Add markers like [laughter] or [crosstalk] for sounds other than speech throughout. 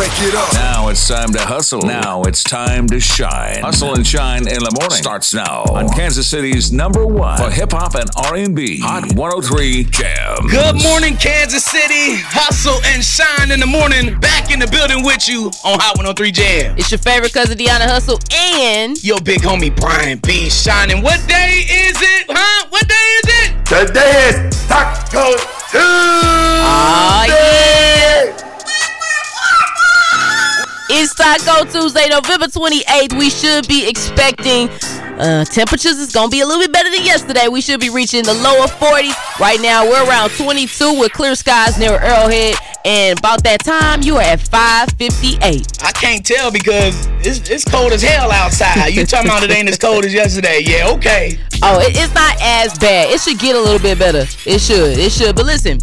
wake it up. Now it's time to hustle. Now it's time to shine. Hustle and shine in the morning starts now on Kansas City's number one for hip hop and R&B. Hot 103 Jam. Good morning, Kansas City. Hustle and shine in the morning. Back in the building with you on Hot 103 Jam. It's your favorite cousin Deona Hustle and your big homie Brian B. Shynin'. What day is it? Huh? What day is it? Today is Taco ah, Tuesday. Oh yeah. It's Taco Tuesday, November 28th. We should be expecting uh, temperatures is gonna be a little bit better than yesterday. We should be reaching the lower 40s. Right now, we're around 22 with clear skies near Arrowhead, and about that time, you are at 558. I can't tell because it's, it's cold as hell outside. You talking about it ain't as cold as yesterday? Yeah, okay. Oh, it, it's not as bad. It should get a little bit better. It should. It should. But listen,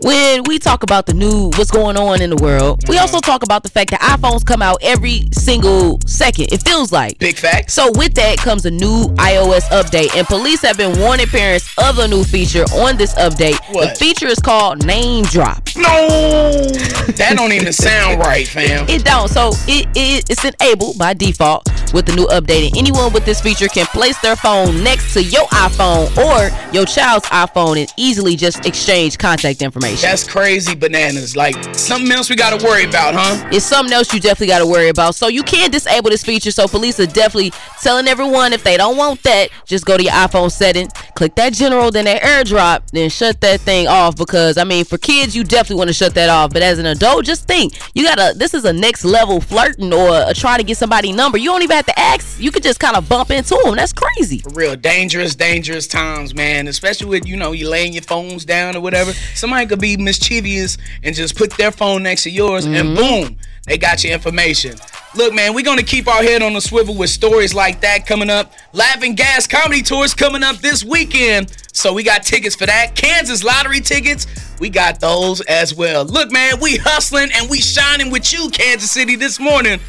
when we talk about the new what's going on in the world, we mm-hmm. also talk about the fact that iPhones come out every single second. It feels like. Big fact. So with that comes a new iOS update, and police have been warning parents of a new feature on this update. What? The feature is called NameDrop. No, that don't even sound right, fam. It don't. So it, it it's enabled by default with the new update. And anyone with this feature can place their phone next to your iPhone or your child's iPhone and easily just exchange contact information. That's crazy bananas. Like something else we gotta worry about, huh? it's something else you definitely got to worry about. So you can't disable this feature. So police are definitely telling everyone if they don't want that, just go to your iPhone setting, click that general, then that airdrop, then shut that thing off. Because I mean, for kids, you definitely want to shut that off. But as an adult, just think you gotta. This is a next level flirting or a try to get somebody number. You don't even have to ask. You could just kind of bump into them. That's crazy. For real, dangerous, dangerous times, man. Especially with you know you laying your phones down or whatever. Somebody could be mischievous and just put their phone next to yours, and mm-hmm. boom, they got your information. Look, man, we're gonna keep our head on the swivel with stories like that coming up. Laughing Gas comedy tours coming up this weekend, so we got tickets for that. Kansas lottery tickets. We got those as well. Look, man, we hustling and we shining with you, Kansas City, this morning,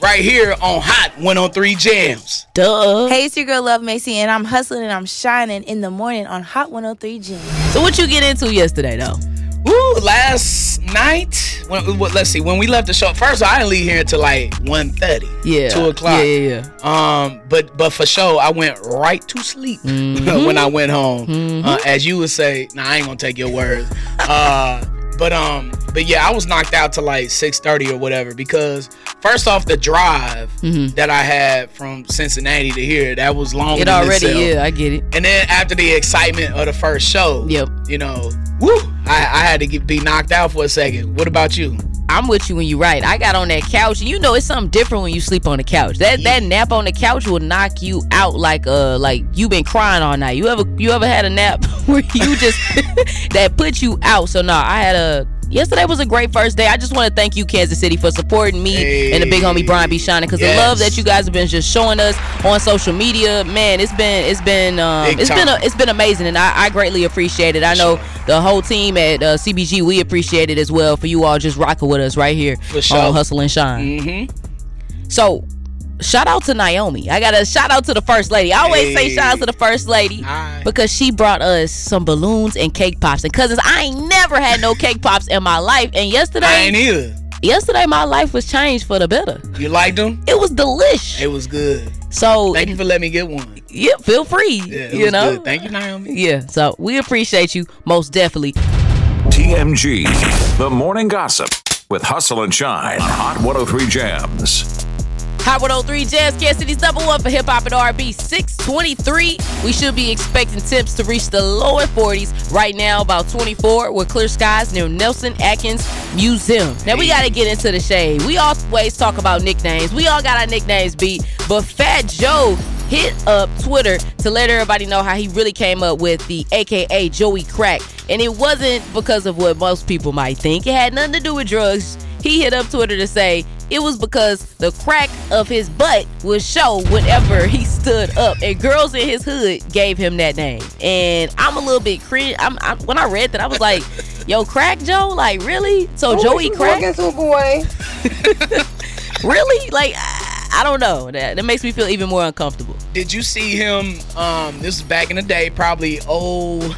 right here on Hot 103 Jamz. Duh. Hey, it's your girl Love Macy, and I'm hustling and I'm shining in the morning on Hot 103 Gym. So what you get into yesterday though? Ooh, last night, when, what, let's see, when we left the show, first I didn't leave here until like 1.30, Yeah. 2 o'clock. Yeah, yeah, yeah. Um, but but for sure, I went right to sleep Mm-hmm. [laughs] when I went home. Uh, as you would say, nah, I ain't gonna take your words. Uh, but um, but yeah, I was knocked out to like 6:30 or whatever because first off, the drive that I had from Cincinnati to here that was long. Mm-hmm. It already, itself. yeah, I get it. And then after the excitement of the first show, Yep. you know, woo, I, I had to get, be knocked out for a second. What about you? I'm with you when you're right. I got on that couch. You know, it's something different when you sleep on the couch. That that nap on the couch will knock you out like uh like you've been crying all night. You ever you ever had a nap [laughs] where you just [laughs] that put you out? So no, I had a yesterday was a great first day. I just want to thank you, Kansas City, for supporting me and the big homie Brian B. Shynin' because the love that you guys have been just showing us on social media, man, it's been it's been um it's been a, it's been amazing and I, I greatly appreciate it. I know the whole team at uh, CBG we appreciate it as well for you all just rocking with us right here For sure. on Hustle and Shine. Mm-hmm. So, shout out to Naomi. I got a shout out to the first lady. I always say shout out to the first lady Aye. because she brought us some balloons and cake pops. And cousins, I ain't never had no cake pops in my life. And yesterday, I ain't either. yesterday my life was changed for the better. You liked them? It was delish. It was good. So, Thank you for letting me get one. yeah, feel free. Yeah, you know. good. Thank you, Naomi. Yeah, so we appreciate you most definitely. TMG, the morning gossip with Hustle and Shine on Hot 103 Jamz. Hot 103 Jamz Kansas City's number one for hip hop and R&B. 623. We should be expecting temps to reach the lower 40s. Right now, about 24 with clear skies near Nelson Atkins Museum. Now we got to get into the shade. We always talk about nicknames. We all got our nicknames beat, but Fat Joe hit up Twitter to let everybody know how he really came up with the AKA Joey Crack. And it wasn't because of what most people might think. It had nothing to do with drugs. He hit up Twitter to say it was because the crack of his butt would show whenever he stood up, and girls in his hood gave him that name. And I'm a little bit cringe. I'm, I'm when I read that, I was like, [laughs] "Yo, Crack Joe, like really? So Joey Crack, [laughs] really? Like I, I don't know. That that makes me feel even more uncomfortable." Did you see him? Um, this is back in the day, probably 02,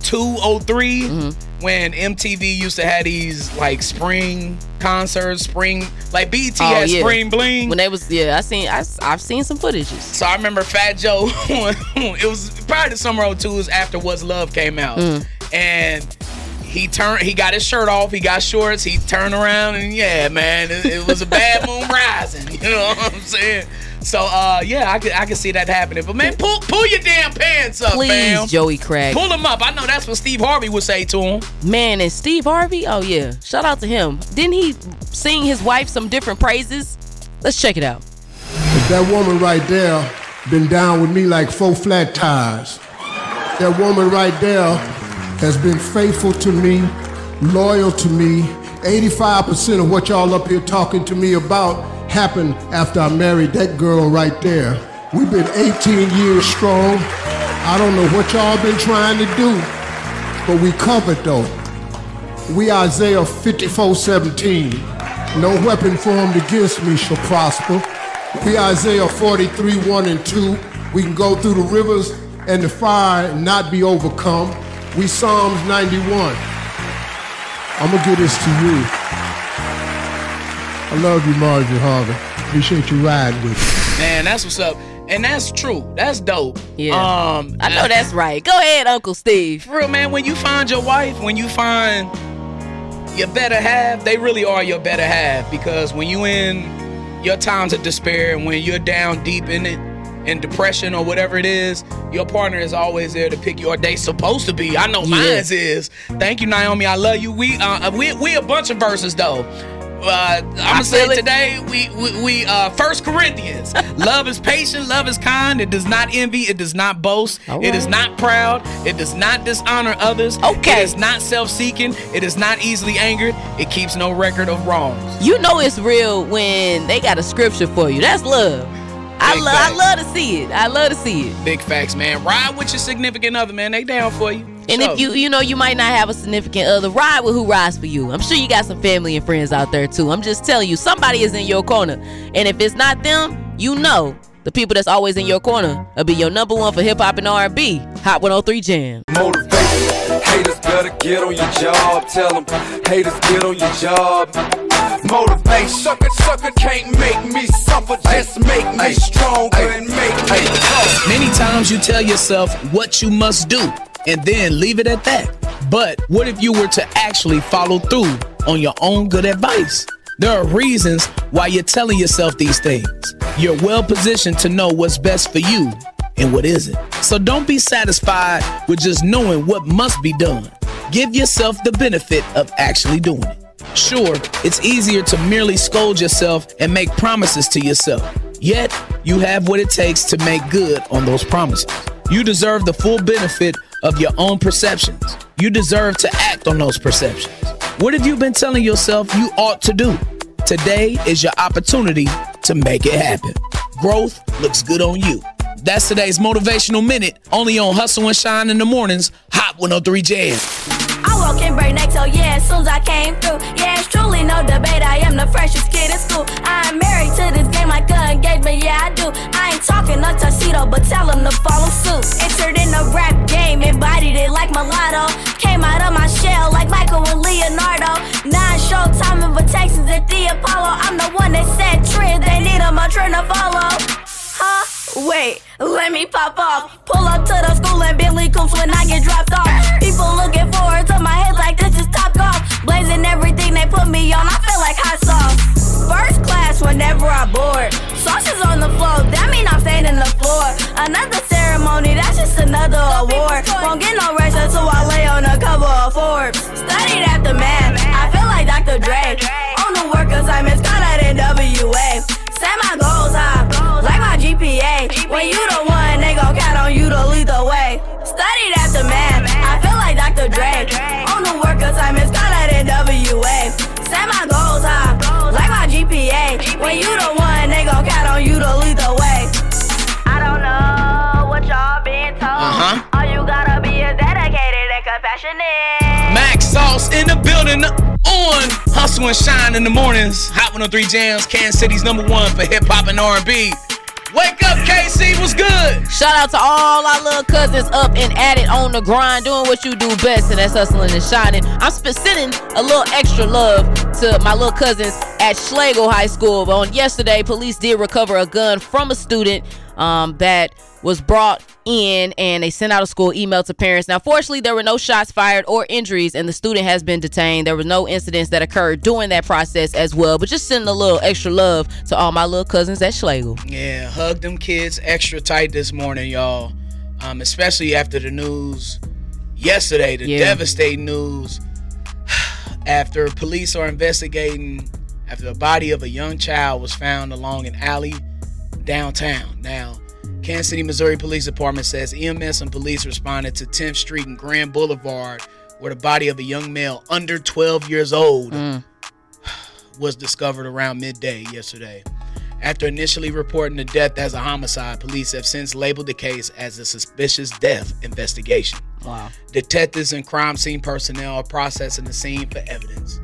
03, Mm-hmm. When MTV used to have these like spring concerts, spring like BET Oh, had yeah. spring bling. When they was yeah, I seen I, have seen some footages. So I remember Fat Joe. [laughs] it was probably the summer of '02s after What's Love came out, Mm. and he turned. He got his shirt off. He got shorts. He turned around, and yeah, man, it, it was a bad moon rising. [laughs] You know what I'm saying? So uh, yeah, I could I could see that happening. But man, pull pull your damn pants up, Please, fam. Joey Crack. Pull them up. I know that's what Steve Harvey would say to him. Man, and Steve Harvey, oh yeah. Shout out to him. Didn't he sing his wife some different praises? Let's check it out. That woman right there been down with me like four flat tires. That woman right there has been faithful to me, loyal to me. 85% of what y'all up here talking to me about happened after I married that girl right there. We've been 18 years strong. I don't know what y'all been trying to do, but we covered though. We Isaiah 54 17. No weapon formed against me shall prosper. We Isaiah 43 1 and 2. We can go through the rivers and the fire and not be overcome. We Psalms 91. I'm gonna give this to you. I love you, Marjorie Harvey. Appreciate you riding with me. Man, that's what's up. And that's true. That's dope. Yeah. Um, I know that's right. Go ahead, Uncle Steve. For real, man, when you find your wife, when you find your better half, they really are your better half. Because when you in your times of despair and when you're down deep in it, in depression or whatever it is, your partner is always there to pick you, or they supposed to be. I know Yeah. mine's is. Thank you, Naomi. I love you. We uh we we a bunch of verses though. Uh, I'm gonna say it. today we we, we uh First Corinthians. [laughs] love is patient, love is kind. It does not envy. It does not boast. All It is not proud. It does not dishonor others. Okay. It is not self-seeking. It is not easily angered. It keeps no record of wrongs. You know it's real when they got a scripture for you. That's love. I Big love I love to see it. I love to see it. Big facts, man. Ride with your significant other, man. They down for you. And Sure. if you you know you might not have a significant other, ride with who rides for you. I'm sure you got some family and friends out there too. I'm just telling you, somebody is in your corner. And if it's not them, you know the people that's always in your corner will be your number one for hip hop and R&B. Hot 103 Jam. Motivation. Haters better get on your job. Tell them haters get on your job. Motivation. Sucker, sucker can't make me suffer. Just make me stronger and make me tough. Many times you tell yourself what you must do and then leave it at that. But what if you were to actually follow through on your own good advice? There are reasons why you're telling yourself these things. You're well positioned to know what's best for you and what isn't. So don't be satisfied with just knowing what must be done. Give yourself the benefit of actually doing it. Sure, it's easier to merely scold yourself and make promises to yourself. Yet, you have what it takes to make good on those promises. You deserve the full benefit of your own perceptions. You deserve to act on those perceptions. What have you been telling yourself you ought to do? Today is your opportunity to make it happen. Growth looks good on you. That's today's motivational minute, only on Hustle and Shine in the mornings, Hot 103 Jam. I walk in break next, so yeah, as soon as I came through. Yeah, it's truly no debate. I am the freshest kid in school. I'm married to this game like an engagement, yeah, I do. I ain't talking a tuxedo, but tell him to follow suit. Entered in the rap game, embodied it like mulatto. Came out of my shell like Michael and Leonardo. Nine showtime invitations at the Apollo. I'm the one that set trends, they need a trend to follow. Huh? Wait, let me pop off. Pull up to the school and Bentley coops when I get dropped off. People looking forward to my head like this is Topgolf. Blazing everything they put me on, I feel like hot sauce. First class whenever I board. Sauces on the floor, that mean I'm staying in the floor. Another ceremony, that's just another award. Won't get no rest until I lay on the cover of Forbes. Studied after math, I feel like Dr. Dre. On the work assignments, kinda than WA. Set my goals high, like my GPA. When you the one, WA. Set my goals high, like my GPA. When you the one, they gon' count on you to lead the way. I don't know what y'all been told. Uh-huh. All you gotta be is dedicated and compassionate. Max Sauce in the building on Hustle and Shine in the mornings. Hot 103 Jamz, Kansas City's number one for hip hop and R&B. Wake up, KC. What's good? Shout out to all our little cousins up and at it on the grind, doing what you do best, and that's hustling and shining. I'm sending a little extra love to my little cousins at Schlagle High School. But On yesterday, police did recover a gun from a student um, that was brought in and they sent out a school email to parents. Now, fortunately, there were no shots fired or injuries, and the student has been detained. There were no incidents that occurred during that process as well, but just sending a little extra love to all my little cousins at Schlagle. Yeah, hug them kids extra tight this morning, y'all. Um, especially after the news yesterday, the Yeah. devastating news [sighs] after police are investigating after the body of a young child was found along an alley downtown. Now, Kansas City, Missouri Police Department says EMS and police responded to 10th Street and Grand Boulevard where the body of a young male under 12 years old hmm. [sighs] was discovered around midday yesterday. After initially reporting the death as a homicide, police have since labeled the case as a suspicious death investigation. Wow. Detectives and crime scene personnel are processing the scene for evidence.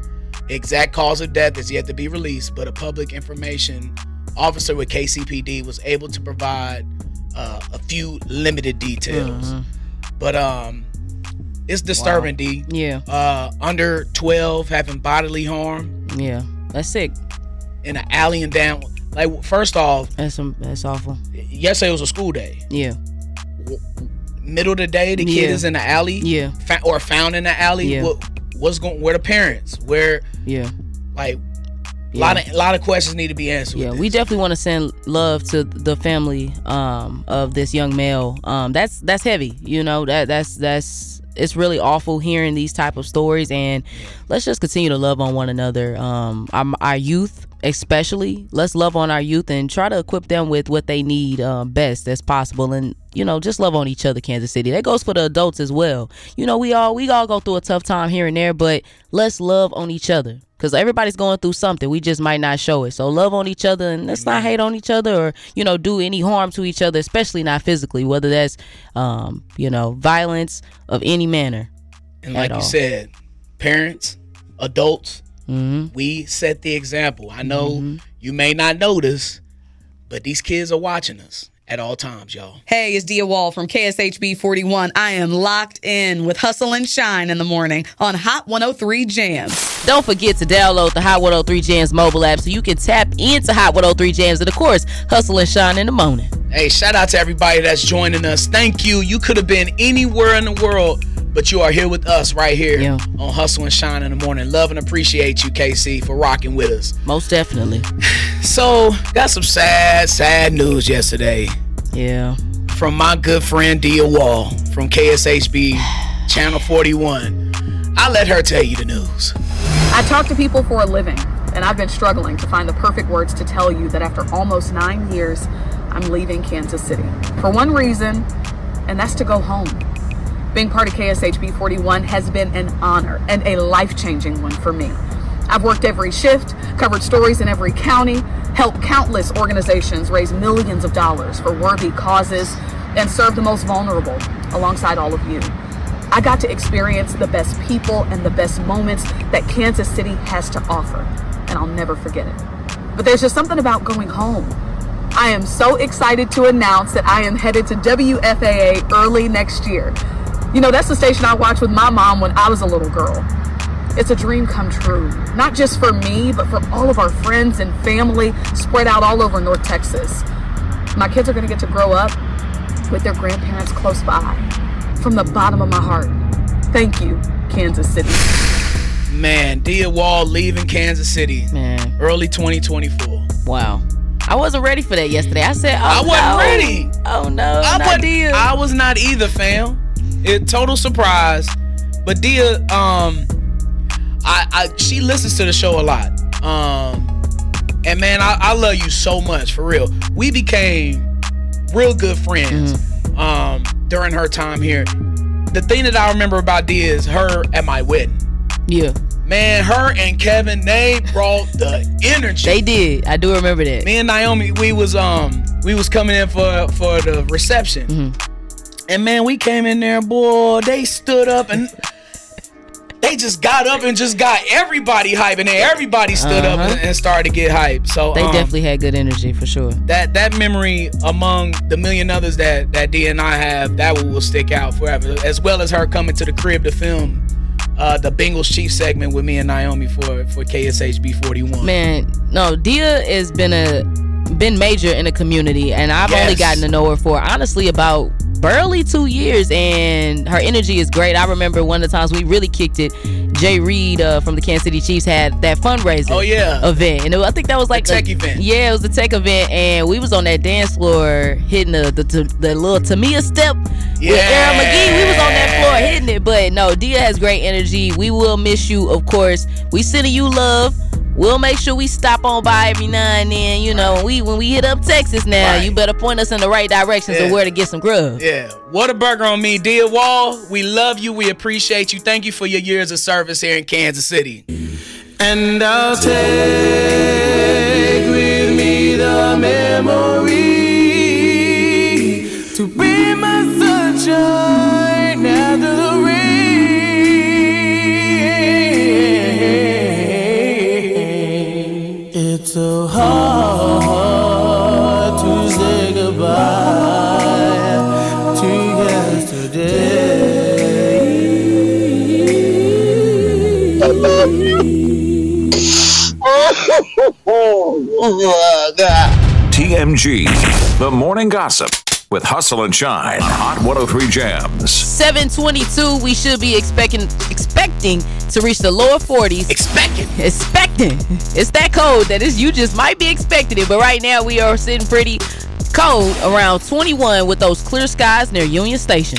Exact cause of death is yet to be released, but a public information officer with KCPD was able to provide uh, a few limited details. But um, it's disturbing, D. Yeah. Uh, under 12 having bodily harm Yeah. That's sick. in an alley and down. Like first off, That's some, that's awful. yesterday was a school day. Yeah. Middle of the day, the kid Yeah. is in the alley. Yeah. fa- or found in the alley. Yeah. What, what's going? Where the parents? Where Yeah. like a Yeah. lot of a lot of questions need to be answered. Yeah, we definitely want to send love to the family um, of this young male. Um, that's that's heavy, you know. That that's that's it's really awful hearing these type of stories, and let's just continue to love on one another. Um, our, our youth, especially, let's love on our youth and try to equip them with what they need um, best as possible, and you know, just love on each other. Kansas City. That goes for the adults as well. You know, we all we all go through a tough time here and there, but let's love on each other because everybody's going through something. We just might not show it. So love on each other and let's not hate on each other or you know do any harm to each other, especially not physically. Whether that's um, you know violence of any manner. and like you said, parents, adults, hmm we set the example. I know you may not notice, but these kids are watching us at all times, y'all. Hey, it's Dia Wall from KSHB 41. I am locked in with Hustle and Shine in the morning on Hot 103 Jamz. Don't forget to download the Hot 103 Jamz mobile app so you can tap into Hot 103 Jamz and of course hustle and shine in the morning. Hey, shout out to everybody that's joining us. Thank you. You could have been anywhere in the world, but you are here with us right here Yeah. on Hustle and Shine in the morning. Love and appreciate you, KC, for rocking with us. Most definitely. [laughs] So, got some sad, sad news yesterday Yeah. from my good friend Dia Wall from KSHB Channel 41. I'll let her tell you the news. I talk to people for a living, and I've been struggling to find the perfect words to tell you that after almost nine years, I'm leaving Kansas City. For one reason, and that's to go home. Being part of KSHB 41 has been an honor and a life changing one for me. I've worked every shift, covered stories in every county, helped countless organizations raise millions of dollars for worthy causes, and served the most vulnerable alongside all of you. I got to experience the best people and the best moments that Kansas City has to offer, and I'll never forget it. But there's just something about going home. I am so excited to announce that I am headed to WFAA early next year. You know, that's the station I watched with my mom when I was a little girl. It's a dream come true, not just for me, but for all of our friends and family spread out all over North Texas. My kids are going to get to grow up with their grandparents close by. From the bottom of my heart, thank you, Kansas City. Man, Dia Wall leaving Kansas City Man. early 2024. Wow. I wasn't ready for that yesterday. I said, oh, I wasn't no. ready. Oh no, I, not wasn't- Dia. I was not either, fam. It total surprise. But Dia, um, I, I she listens to the show a lot. Um, and man, I, I love you so much for real. We became real good friends Mm-hmm. um during her time here. The thing that I remember about Dia is her at my wedding. yeah, Man, her and Kevin, they brought the energy. they did. I do remember that. me and Naomi, we was um we was coming in for for the reception. Mm-hmm. And man, we came in there, boy, they stood up and they just got up and just got everybody hype, and then everybody stood up Uh-huh. and, and started to get hype. So They um, definitely had good energy for sure. that that memory among the million others that that D and I have, that will, will stick out forever. As well as her coming to the crib to film uh, the Bengals Chief segment with me and Naomi for for KSHB 41. Man, no, Dia has been a been major in the community, and I've only gotten to know her for honestly about barely two years, and her energy is great. I remember one of the times we really kicked it. Jay Reed uh, from the Kansas City Chiefs had that fundraiser. Oh, yeah. event, and it, I think that was like tech a- event. Yeah, it was a tech event, and we was on that dance floor hitting the the, the, the little Tamia step yeah. with Aaron McGee. We was on that floor hitting it, but no, Dia has great energy. We will miss you, of course. We sending you love. We'll make sure we stop on by every now and then. You know, when we when we hit up Texas now, you better point us in the right directions Yeah. of where to get some grub. Yeah, what a burger on me, Dia Wall. We love you. We appreciate you. Thank you for your years of service here in Kansas City. And I'll take with me the memory TMG, the morning gossip with Hustle and Shine on Hot 103 Jamz. 722, we should be expecting expecting to reach the lower 40s. Expecting. Expecting. It's that cold that is you just might be expecting it, but right now we are sitting pretty cold around 21 with those clear skies near Union Station.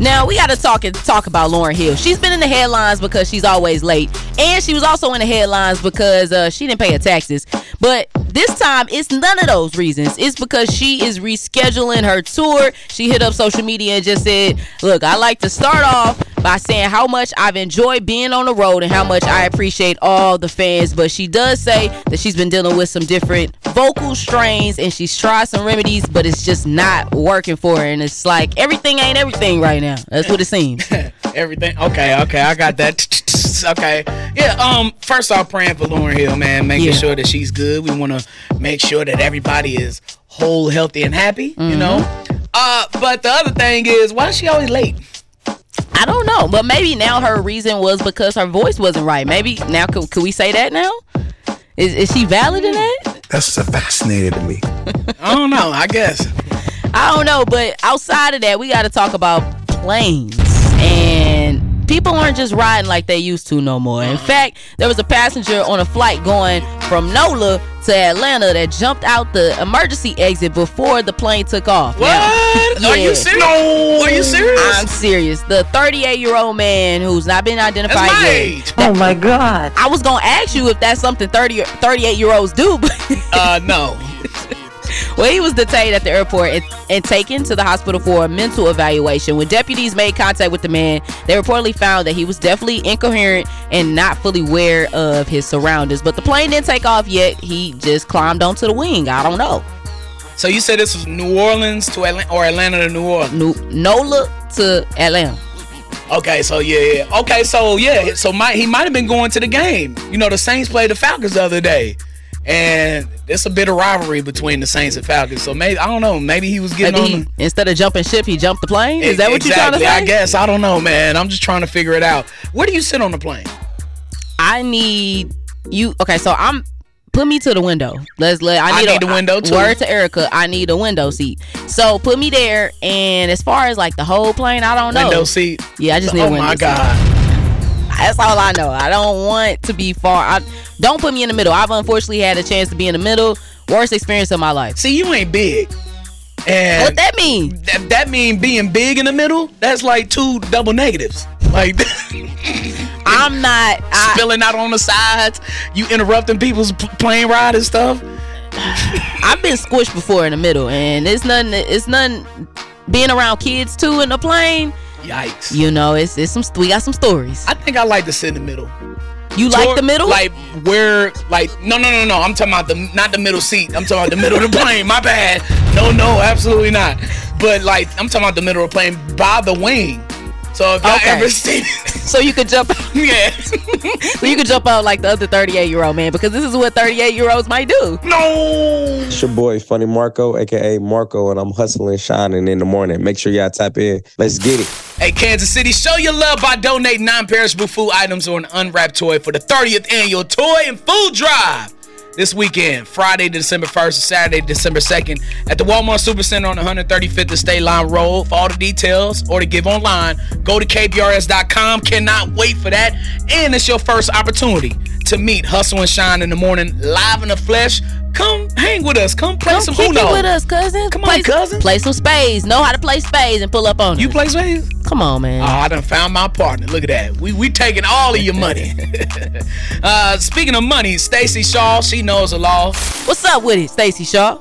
Now we got to talk and talk about Lauryn Hill. She's been in the headlines because she's always late, and she was also in the headlines because uh, she didn't pay her taxes. But this time, it's none of those reasons. It's because she is rescheduling her tour. She hit up social media and just said, "Look, I like to start off by saying how much I've enjoyed being on the road and how much I appreciate all the fans." But she does say that she's been dealing with some different vocal strains and she's tried some remedies, but it's just not working for her. And it's like everything ain't everything right now. That's what it seems. [laughs] Everything. Okay, okay, I got that. [laughs] Okay. Yeah, um, first off, praying for Lauryn Hill, man, making Yeah. sure that she's good. We want to make sure that everybody is whole, healthy, and happy, you know? Uh, but the other thing is, why is she always late? I don't know, but maybe now her reason was because her voice wasn't right. Maybe now could, could we say that now? Is, is she valid in that? That's fascinating to me. I don't know, I guess. I don't know, but outside of that, we got to talk about planes and people aren't just riding like they used to no more. In fact, there was a passenger on a flight going from NOLA to Atlanta that jumped out the emergency exit before the plane took off. What? Now- Are you serious? No. Are you serious? I'm serious. The 38 year old man who's not been identified That's my yet. age. Oh my God. I was going to ask you if that's something 30, 38 year olds do, but. Uh, no. [laughs] Well, he was detained at the airport and, and taken to the hospital for a mental evaluation. When deputies made contact with the man, they reportedly found that he was definitely incoherent and not fully aware of his surroundings. But the plane didn't take off yet. He just climbed onto the wing. I don't know. So you said this was New Orleans to Atlanta or Atlanta to New Orleans? New, NOLA to Atlanta. Okay, so yeah, yeah. Okay, so yeah, so might he might have been going to the game. You know, the Saints played the Falcons the other day, and it's a bit of rivalry between the Saints and Falcons. So maybe I don't know. Maybe he was getting Maybe on. he, the, instead of jumping ship, he jumped the plane. Is that what you're trying to say? I guess I don't know, man. I'm just trying to figure it out. Where do you sit on the plane? I need you. Okay, so I'm. Put me to the window. Let's let. I I need, need a, the window, too. Word to Erica. I need a window seat. So put me there. And as far as like the whole plane, I don't know. Window seat. Yeah, I just oh need Oh a window my seat. That's all I know. I don't want to be far. I don't put me in the middle. I've unfortunately had a chance to be in the middle. Worst experience of my life. See, you ain't big. And what that mean? That, that mean being big in the middle? That's like two double negatives. Like [laughs] I'm not spilling out on the sides. You interrupting people's plane ride and stuff. [sighs] I've been squished before in the middle, and it's nothing. It's nothing. Being around kids too in the plane. Yikes. You know, it's it's some. We got some stories. I think I like to sit in the middle. You like the middle? Like where? Like no, no, no, no. I'm talking about the not the middle seat. I'm talking about the middle of the [laughs] plane. My bad. No, no, absolutely not. But like I'm talking about the middle of the plane by the wing. So if y'all Okay. ever seen [laughs] So you could jump. [laughs] yeah. [laughs] so you could jump out like the other 38 year old man because this is what 38 year olds might do. No. It's your boy, Funny Marco, aka Marco, and I'm hustling, shining in the morning. Make sure y'all tap in. Let's get it. Hey, Kansas City, show your love by donating non-perishable food items or an unwrapped toy for the 30th annual Toy and Food Drive. This weekend, Friday, December 1st, and Saturday, December 2nd, at the Walmart Supercenter on 135th and State Line Road. For all the details or to give online, go to kprs.com. Cannot wait for that. And it's your first opportunity to meet Hustle and Shine in the morning live in the flesh. Come hang with us. Come play Come some kick Uno. it with us, cousin. Come play, on, cousin. Play some spades. Know how to play spades and pull up on You us. play spades? Come on, man. Oh, I done found my partner. Look at that. We we taking all of your money. [laughs] uh, speaking of money, Stacy Shaw, she knows the law. What's up with it, Stacy Shaw?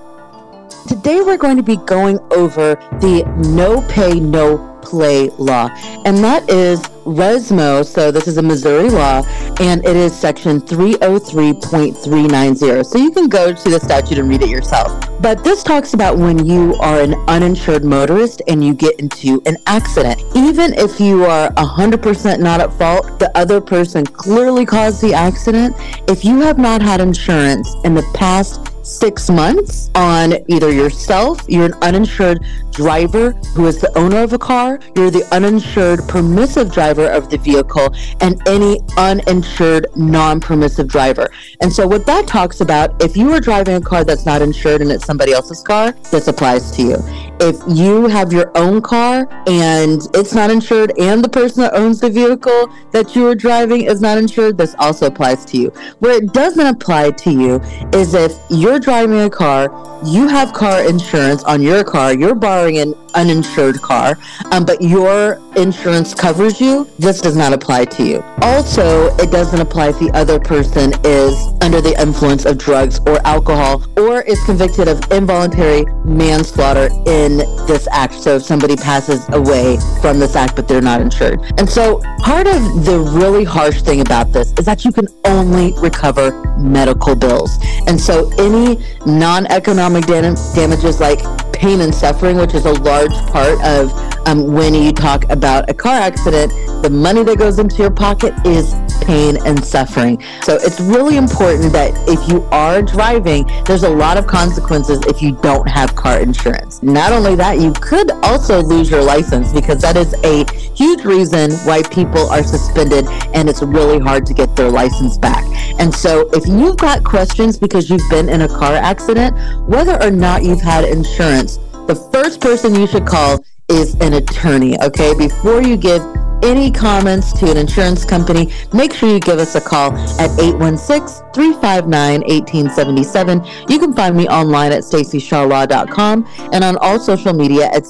Today we're going to be going over the no pay, no play law. And that is RSMo. So this is a Missouri law and it is section 303.390. So you can go to the statute and read it yourself. But this talks about when you are an uninsured motorist and you get into an accident. Even if you are 100% not at fault, the other person clearly caused the accident. If you have not had insurance in the past six months on either yourself, you're an uninsured driver who is the owner of a car, you're the uninsured permissive driver of the vehicle, and any uninsured non permissive driver. And so, what that talks about, if you are driving a car that's not insured and it's somebody else's car, this applies to you. If you have your own car and it's not insured, and the person that owns the vehicle that you are driving is not insured, this also applies to you. Where it doesn't apply to you is if you're driving a car, you have car insurance on your car, you're borrowing an uninsured car, um, but your insurance covers you, this does not apply to you. Also, it doesn't apply if the other person is under the influence of drugs or alcohol or is convicted of involuntary manslaughter in this act. So if somebody passes away from this act, but they're not insured. And so part of the really harsh thing about this is that you can only recover medical bills. And so any non-economic dam- damages like pain and suffering, which is a large part of um, when you talk about a car accident, the money that goes into your pocket is pain and suffering. So it's really important that if you are driving, there's a lot of consequences if you don't have car insurance. Not only that, you could also lose your license because that is a huge reason why people are suspended and it's really hard to get their license back. And so if you've got questions because you've been in a car accident, whether or not you've had insurance, the first person you should call is an attorney, okay? Before you give any comments to an insurance company, make sure you give us a call at 816-359-1877. You can find me online at stacyshawlaw.com and on all social media at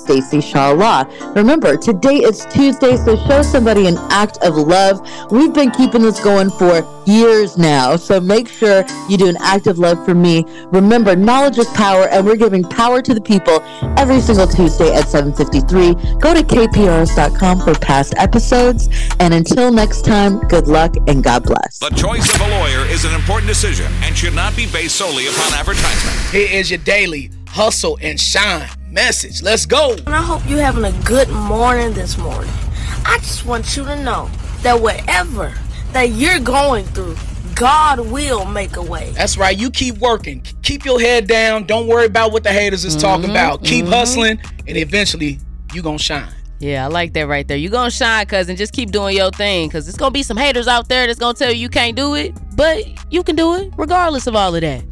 Law. Remember, today is Tuesday, so show somebody an act of love. We've been keeping this going for years now, so make sure you do an act of love for me. Remember, knowledge is power, and we're giving power to the people every single Tuesday at 7:53. Go to kprs.com for past episodes, and until next time, good luck and God bless. The choice of a lawyer is an important decision and should not be based solely upon advertisement. Here is your daily hustle and shine message. Let's go. And I hope you're having a good morning this morning. I just want you to know that whatever that you're going through, God will make a way. That's right. You keep working. Keep your head down. Don't worry about what the haters is talking mm-hmm, about. Keep mm-hmm. hustling, and eventually you're gonna shine. Yeah, I like that right there. You're gonna shine, cousin. Just keep doing your thing, cause it's gonna be some haters out there that's gonna tell you you can't do it, but you can do it regardless of all of that.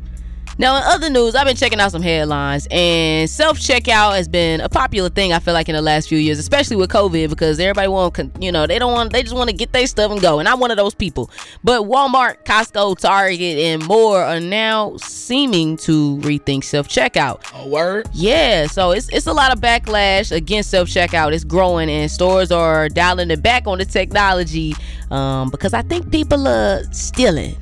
Now, in other news, I've been checking out some headlines, and self checkout has been a popular thing. I feel like in the last few years, especially with COVID, because everybody want, you know, they don't want, they just want to get their stuff and go. And I'm one of those people. But Walmart, Costco, Target, and more are now seeming to rethink self checkout. A word? Yeah, so it's it's a lot of backlash against self checkout. It's growing, and stores are dialing it back on the technology um, because I think people are stealing.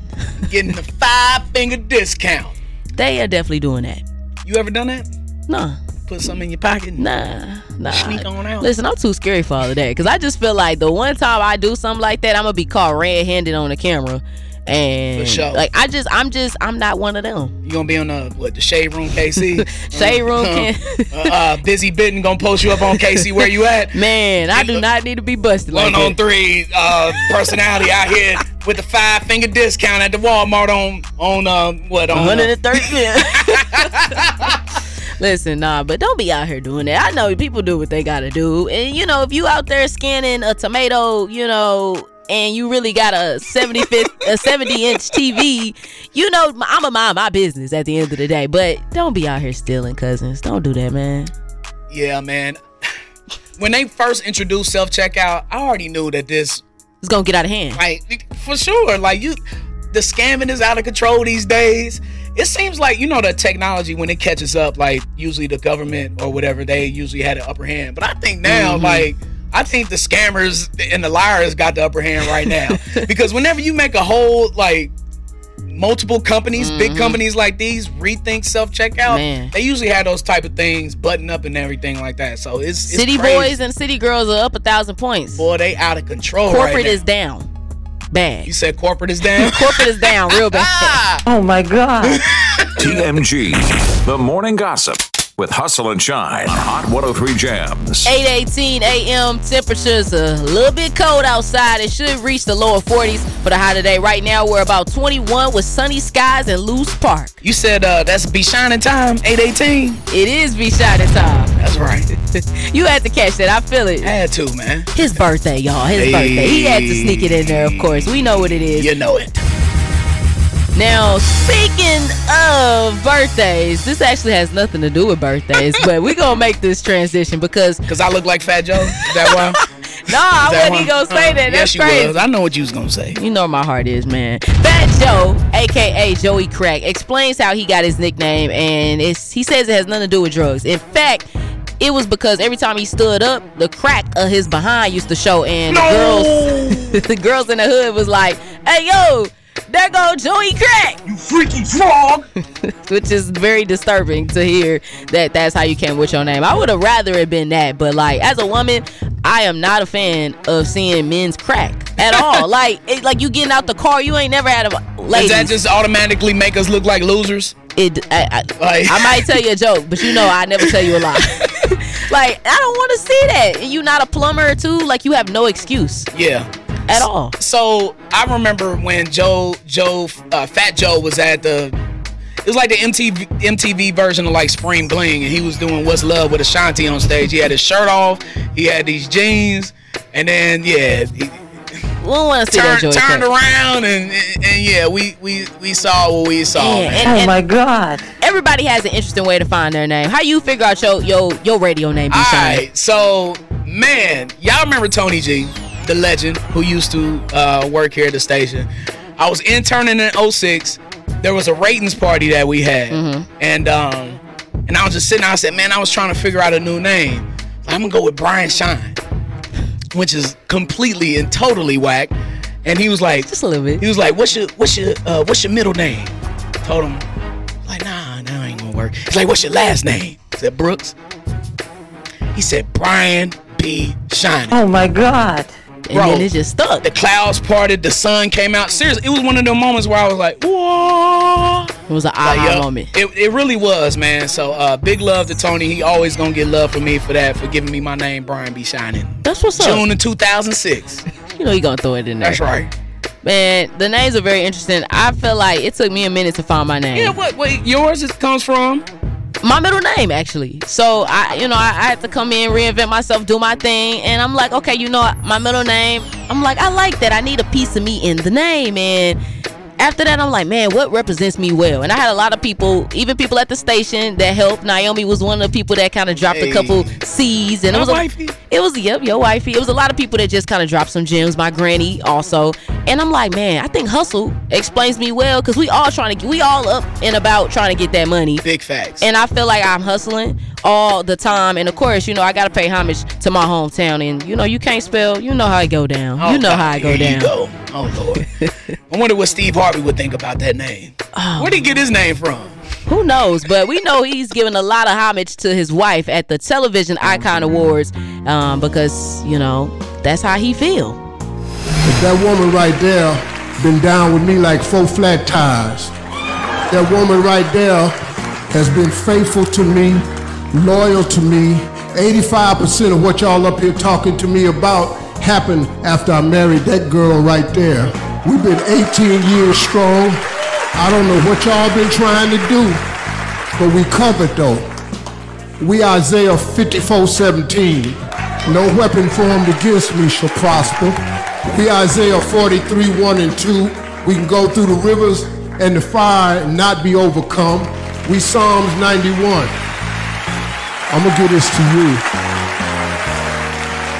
Getting the five finger discount. They are definitely doing that. You ever done that? Nah. Put something in your pocket? Nah, nah. Sneak on out. Listen, I'm too scary for all of that because I just feel like the one time I do something like that, I'm gonna be caught red-handed on the camera, And For sure. like I just I'm just I'm not one of them. You gonna be on the what the shade room, KC? [laughs] Shade room Uh, [laughs] can uh, uh, busy bitten gonna post you up on KC. Where you at? Man, I do not need to be busted One like on that. three uh, personality out here with the five finger discount at the Walmart on on um what on uh, 130 [laughs] Listen, nah, but don't be out here doing that. I know people do what they gotta do. And you know, if you out there scanning a tomato, you know, and you really got a 75 a 70 inch TV, you know, I'm a mind my business at the end of the day. But don't be out here stealing cousins. Don't do that, man. Yeah, man. When they first introduced self checkout, I already knew that this It's gonna get out of hand. Like for sure. Like you the scamming is out of control these days. It seems like, you know, the technology when it catches up, like usually the government or whatever, they usually had an upper hand. But I think now, Mhm. like I think the scammers and the liars got the upper hand right now. [laughs] because whenever you make a whole like multiple companies, big Mhm. companies like these rethink self checkout, they usually have those type of things button up and everything like that. So it's, it's City crazy. boys and city girls are up a thousand points. Boy, they out of control. Corporate right now. is down. Bad. You said corporate is down? [laughs] Corporate is down real bad. [laughs] Oh my God. TMG, the morning gossip with Hustle and Shine on Hot 103 Jamz. 8:18 a.m. Temperatures a little bit cold outside. It should reach the lower 40s for the high today. Right now we're about 21 with sunny skies and loose park. You said uh, that's be shining time, 818. It is be shining time. That's right. [laughs] you had to catch that. I feel it. I Had to, man. His birthday, y'all. His Hey. birthday. He had to sneak it in there, of course. We know what it is. You know it. Now, speaking of birthdays, this actually has nothing to do with birthdays, [laughs] but we're to make this transition because. Because I look like Fat Joe? Is that why? [laughs] No, I wasn't even gonna say Uh, that. That's yes, crazy. was. I know what you was gonna say. You know where my heart is, man. Fat Joe, aka Joey Crack, explains how he got his nickname, and it's he says it has nothing to do with drugs. In fact, it was because every time he stood up, the crack of his behind used to show, and the girls, [laughs] the girls in the hood was like, "Hey, yo." There go Joey Crack, you freaky frog, [laughs] which is very disturbing to hear that that's how you came with your name. I would have rather it been that, but like as a woman, I am not a fan of seeing men's crack at [laughs] all. like, it, like you getting out the car, you ain't never had a lady. Does that just automatically make us look like losers? It. I, I, Like- I might tell you a joke, but you know I never tell you a lie. [laughs] like I don't want to see that. You not a plumber too. Like you have no excuse Yeah. At all. So I remember when Joe, Joe, uh, Fat Joe was at the. It was like the MTV MTV version of like Spring Bling, and he was doing "What's Love" with Ashanti on stage. He had his shirt off, he had these jeans, and then yeah, he We don't want to see that turned, Joey turned around, and, and and yeah, we we we saw what we saw. Yeah, man. and- and God. Everybody has an interesting way to find their name. How you figure out your your your radio name? All B-Shine? right, so man, y'all remember Tony G, the legend who used to uh, work here at the station. I was interning in 06. There was a ratings party that we had, and um, and I was just sitting. there, I said, man, I was trying to figure out a new name. I'm gonna go with Brian Shine, which is completely and totally whack. And he was like, just a little bit. He was like, what's your what's your uh, what's your middle name? Told him, like, nah, that ain't gonna work. He's like, what's your last name? I said Brooks. He said Brian B. Shine. Oh my God. And then it just stuck. The clouds parted, the sun came out. Seriously, it was one of those moments where I was like, whoa. It was an Like, aha yo, moment. It, it really was, man. So uh, big love to Tony. He always gonna get love from me for that, for giving me my name, Brian B. Shynin'. That's what's up. June of 2006. You know he gonna throw it in there. That's right. Man, the names are very interesting. I feel like it took me a minute to find my name. Yeah, what what yours is, comes from? My middle name actually. So I, you know, I, I had to come in, reinvent myself, do my thing, and I'm like, okay, you know, my middle name. I'm like, I like that. I need a piece of me in the name, and after that, I'm like, man, what represents me well? And I had a lot of people, even people at the station that helped. Naomi was one of the people that kind of dropped Hey. a couple C's, and My it was a, wifey. it was yep, your wifey. It was a lot of people that just kind of dropped some gems. My granny also, and I'm like, man, I think hustle explains me well because we all trying to, we all up and about trying to get that money. Big facts. And I feel like I'm hustling all the time. And of course, you know, I gotta pay homage to my hometown. And you know, you can't spell. You know how it go down. Oh, you know God, how I go down. Go. Oh Lord. [laughs] I wonder what Steve Harvey would think about that name. Oh. Where'd he get his name from? Who knows? But we know he's giving a lot of homage to his wife at the Television Icon Awards um, because you know that's how he feel. If that woman right there been down with me like four flat tires. That woman right there has been faithful to me, loyal to me. 85% of what y'all up here talking to me about happened after I married that girl right there. We've been 18 years strong. I don't know what y'all been trying to do, but we covered though. We Isaiah 54 17. No weapon formed against me shall prosper. We Isaiah 43 1 and 2. We can go through the rivers and the fire and not be overcome. We Psalms 91. I'm gonna give this to you.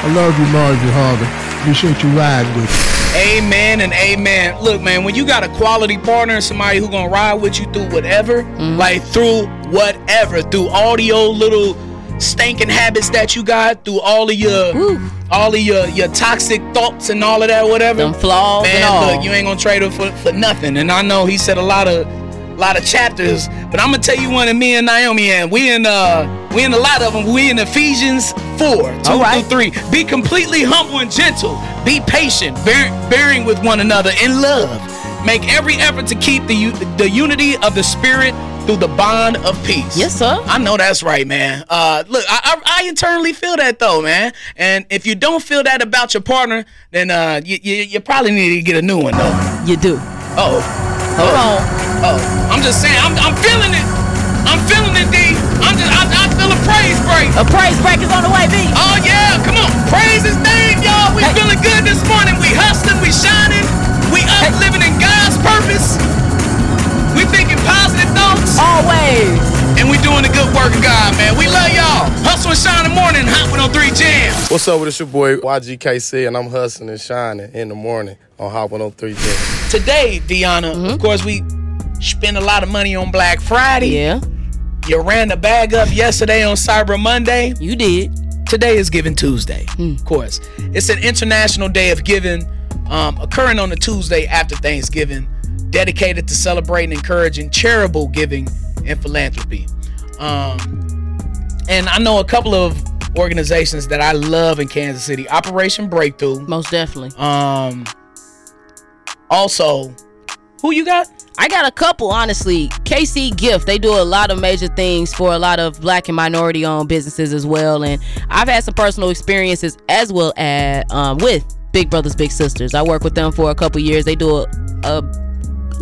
I love you, Marjorie Harvey. Appreciate you riding with me. Amen and amen. Look, man, when you got a quality partner, somebody who gonna ride with you through whatever, like through whatever, through all the old little stinking habits that you got, through all of your all of your your toxic thoughts and all of that, whatever. Them flaws man, and all. look, you ain't gonna trade her for, for nothing. And I know he said a lot of a lot of chapters, but I'm gonna tell you one of me and Naomi and we in uh we in a lot of them. We in Ephesians four, two right. through three. Be completely humble and gentle. Be patient, bear, bearing with one another in love. Make every effort to keep the the unity of the spirit through the bond of peace. Yes, sir. I know that's right, man. Uh, look, I, I, I internally feel that though, man. And if you don't feel that about your partner, then uh, you, you, you probably need to get a new one though. You do. Oh, Hold oh. on. Oh, I'm just saying, I'm, I'm feeling it. I'm feeling it, D. I'm just, I, I feel a praise break. A praise break is on the way, B. Oh yeah, come on, praise His name, y'all. We feeling good this morning. We hustling, we shining, we up living in God's purpose. We thinking positive thoughts. Always. And we doing the good work of God, man. We love y'all. Hustle and shine in the morning, hot 103 Jamz. What's up with it's your boy YGKC and I'm hustling and shining in the morning on Hot 103 J. Today, Deona, of mm-hmm. course, we spend a lot of money on Black Friday. Yeah. You ran the bag up yesterday on Cyber Monday. You did. Today is Giving Tuesday, of course. It's an international day of giving, um, occurring on the Tuesday after Thanksgiving, dedicated to celebrating, encouraging charitable giving and philanthropy. Um, and I know a couple of organizations that I love in Kansas City. Operation Breakthrough. Most definitely. Um, also, who you got? I got a couple, honestly. KC Gift, they do a lot of major things for a lot of black and minority owned businesses as well. And I've had some personal experiences as well as um, with Big Brothers Big Sisters. I work with them for a couple years. They do a, a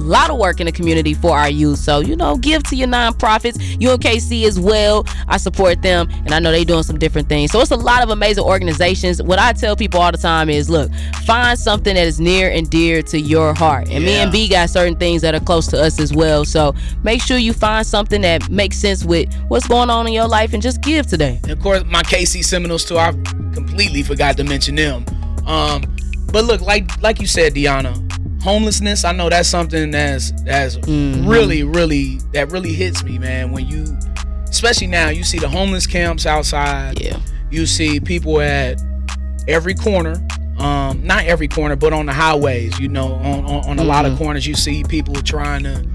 lot of work in the community for our youth. So, you know, give to your nonprofits. UMKC as well. I support them and I know they're doing some different things. So it's a lot of amazing organizations. What I tell people all the time is look, find something that is near and dear to your heart. And me and B got certain things that are close to us as well. So make sure you find something that makes sense with what's going on in your life and just give today. And of course, my KC Seminoles too. I completely forgot to mention them. Um, but look, like like you said, Deona, homelessness. I know that's something that's that's Mm-hmm. really, really that really hits me, man. When you, especially now, you see the homeless camps outside. Yeah. You see people at every corner. Um, not every corner, but on the highways. You know, on on, on a lot of Mhm. corners, you see people trying to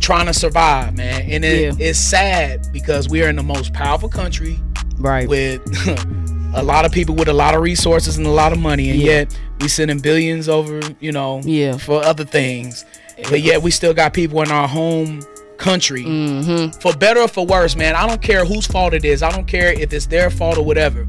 trying to survive, man. And it, it's sad because we are in the most powerful country right with [laughs] a lot of people with a lot of resources and a lot of money and Yeah. yet we sending billions over you know Yeah. for other things but yet we still got people in our home country Mm-hmm. for better or for worse man i don't care whose fault it is i don't care if it's their fault or whatever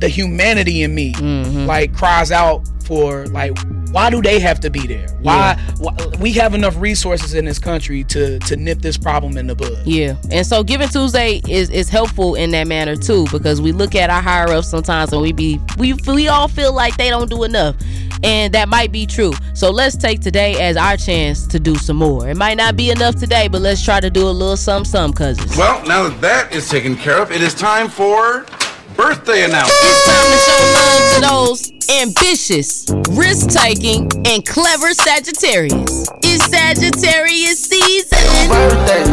the humanity in me Mm-hmm. like cries out for like why do they have to be there why, why we have enough resources in this country to to nip this problem in the bud Yeah, and so Giving Tuesday is is helpful in that manner too because we look at our higher ups sometimes and we be we we all feel like they don't do enough, and that might be true. So let's take today as our chance to do some more. It might not be enough today, but let's try to do a little some some cousins. Well, now that that is taken care of, it is time for birthday announcement. It's time to show love to those ambitious, risk taking, and clever Sagittarius. It's Sagittarius season. Birthday,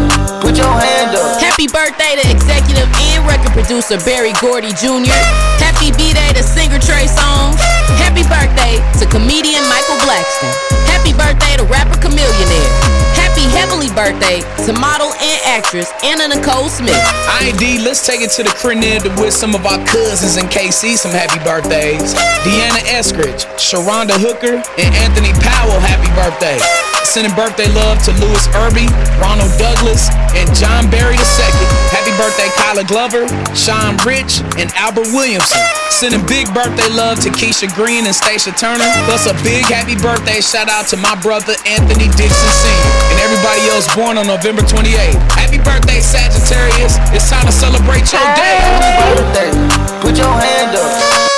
put your hand up. Happy birthday to executive and record producer Berry Gordy Jr. Happy B Day to singer Trey Songz. Happy birthday to comedian Michael Blackson. Happy birthday to rapper Chamillionaire. Happy heavenly birthday to model and actress Anna Nicole Smith. Alright, D, let's take it to the crib with some of our cousins in KC some happy birthdays. Deanna Eskridge, Sharonda Hooker, and Anthony Powell happy birthday. birthday. Sending birthday love to Louis Irby, Ronald Douglas, and John Barry II. Happy birthday, Kyla Glover, Sean Rich, and Albert Williamson. Sending big birthday love to Keisha Green and Stacia Turner. Plus a big happy birthday shout out to my brother Anthony Dixon Sr. and everybody else born on November 28th. Happy birthday, Sagittarius. It's time to celebrate your day. birthday Put your hand up.